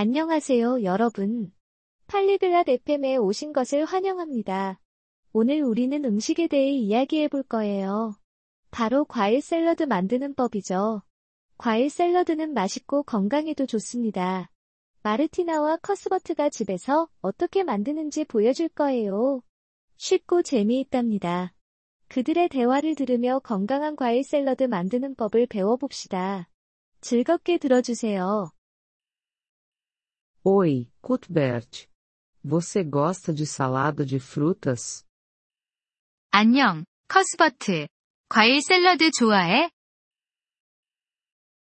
안녕하세요, 여러분. 팔리글랏 FM에 오신 것을 환영합니다. 오늘 우리는 음식에 대해 이야기해 볼 거예요. 바로 과일 샐러드 만드는 법이죠. 과일 샐러드는 맛있고 건강에도 좋습니다. 마르티나와 커스버트가 집에서 어떻게 만드는지 보여줄 거예요. 쉽고 재미있답니다. 그들의 대화를 들으며 건강한 과일 샐러드 만드는 법을 배워봅시다. 즐겁게 들어주세요. Oi, Cuthbert. Você gosta de salada de frutas? 안녕, 커스버트. 과일 샐러드 좋아해?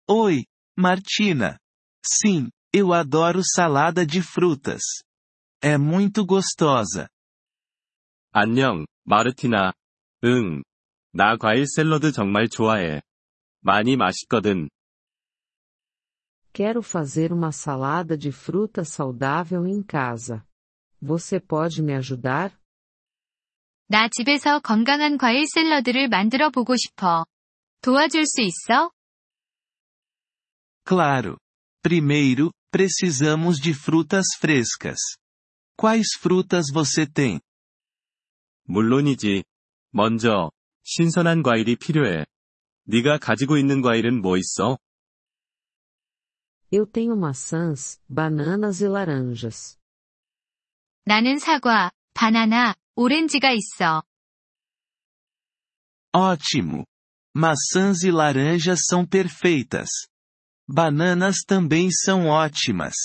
Oi, Martina. Sim, eu adoro salada de frutas. É muito gostosa. 안녕, 마르티나. 응. 나 과일 샐러드 정말 좋아해. 많이 맛있거든. Quero fazer uma salada de fruta saudável em casa. Você pode me ajudar? 나 집에서 건강한 과일 샐러드를 만들어 보고 싶어. 도와줄 수 있어? Claro. Primeiro, precisamos de frutas frescas. Quais frutas você tem? 물론이지. 먼저, 신선한 과일이 필요해. 네가 가지고 있는 과일은 뭐 있어? Eu tenho maçãs, bananas e laranjas. 나는 사과, 바나나, 오렌지가 있어. Ótimo. Maçãs e laranjas são perfeitas. Bananas também são ótimas.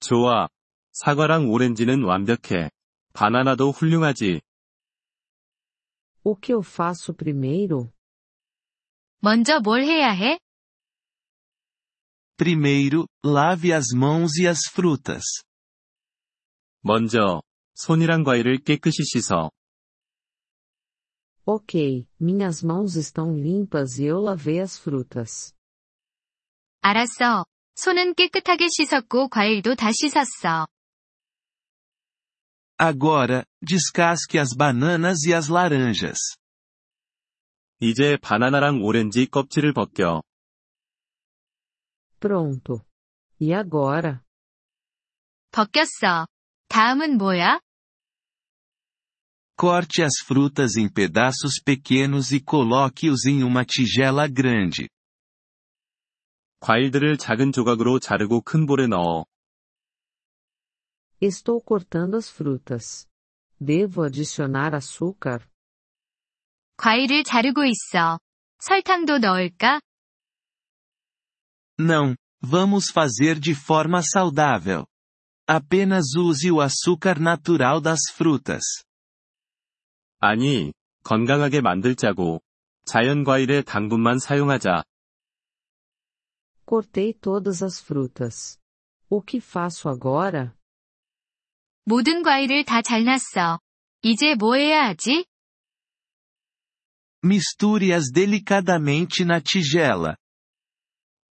좋아. 사과랑 오렌지는 완벽해. 바나나도 훌륭하지. O que eu faço primeiro? 먼저 뭘 해야 해? Primeiro, lave as mãos e as frutas. 먼저, 손이랑 과일을 깨끗이 씻어. Ok, minhas mãos estão limpas e eu lavei as frutas. 알았어. 손은 깨끗하게 씻었고 과일도 다 씻었어. Agora, descasque as bananas e as laranjas. 이제 바나나랑 오렌지 껍질을 벗겨. Pronto. E agora? 벗겼어. 다음은 뭐야? Corte as frutas em pedaços pequenos e coloque-os em uma tigela grande. 과일들을 작은 조각으로 자르고 큰 볼에 넣어. Estou cortando as frutas. Devo adicionar açúcar? 과일을 자르고 있어. 설탕도 넣을까? Não, vamos fazer de forma saudável. Apenas use o açúcar natural das frutas. 아니, 건강하게 만들자고. 자연 과일의 당분만 사용하자. Cortei todas as frutas. O que faço agora? 모든 과일을 다 잘랐어. 이제 뭐 해야 하지? Misture-as delicadamente na tigela.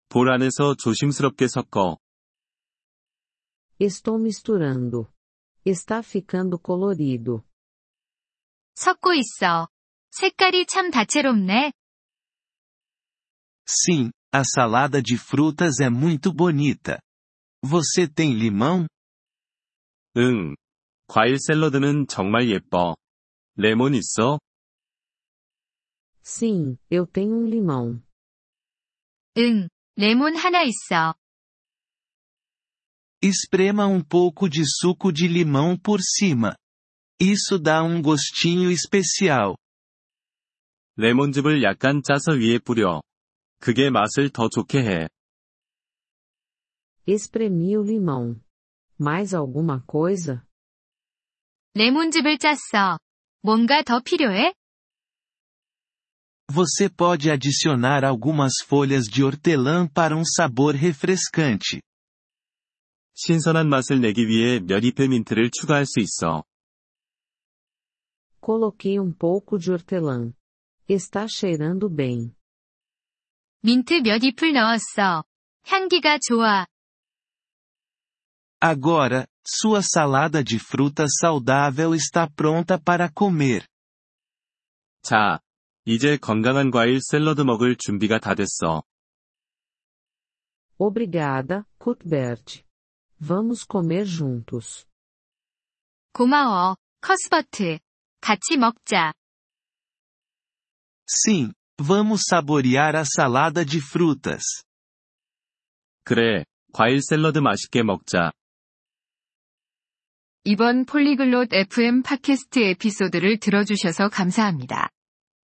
볼 안에서 조심스럽게 섞어. Estou misturando. Está ficando colorido. 섞고 있어. 색깔이 참 다채롭네. Sim, a salada de frutas é muito bonita. Você tem limão? 응. 과일 샐러드는 정말 예뻐. 레몬 있어? Sim, eu tenho um limão. 응, 레몬 하나 있어. Esprema um pouco de suco de limão por cima. Isso dá um gostinho especial. 레몬즙을 약간 짜서 위에 뿌려. 그게 맛을 더 좋게 해. Espremi o limão. Mais alguma coisa? 레몬즙을 짰어. 뭔가 더 필요해? Você pode adicionar algumas folhas de hortelã para um sabor refrescante. 신선한 맛을 내기 위해 몇 잎의 민트를 추가할 수 있어. Coloquei um pouco de hortelã. Está cheirando bem. 민트 몇 잎을 넣었어. 향기가 좋아. Agora, sua salada de frutas saudável está pronta para comer. 자, 이제 건강한 과일 샐러드 먹을 준비가 다 됐어. Obrigada, Cuthbert. Vamos comer juntos. 고마워, 커스버트. 같이 먹자. Sim, vamos saborear a salada de frutas. 그래, 과일 샐러드 맛있게 먹자. 이번 폴리글롯 FM 팟캐스트 에피소드를 들어주셔서 감사합니다.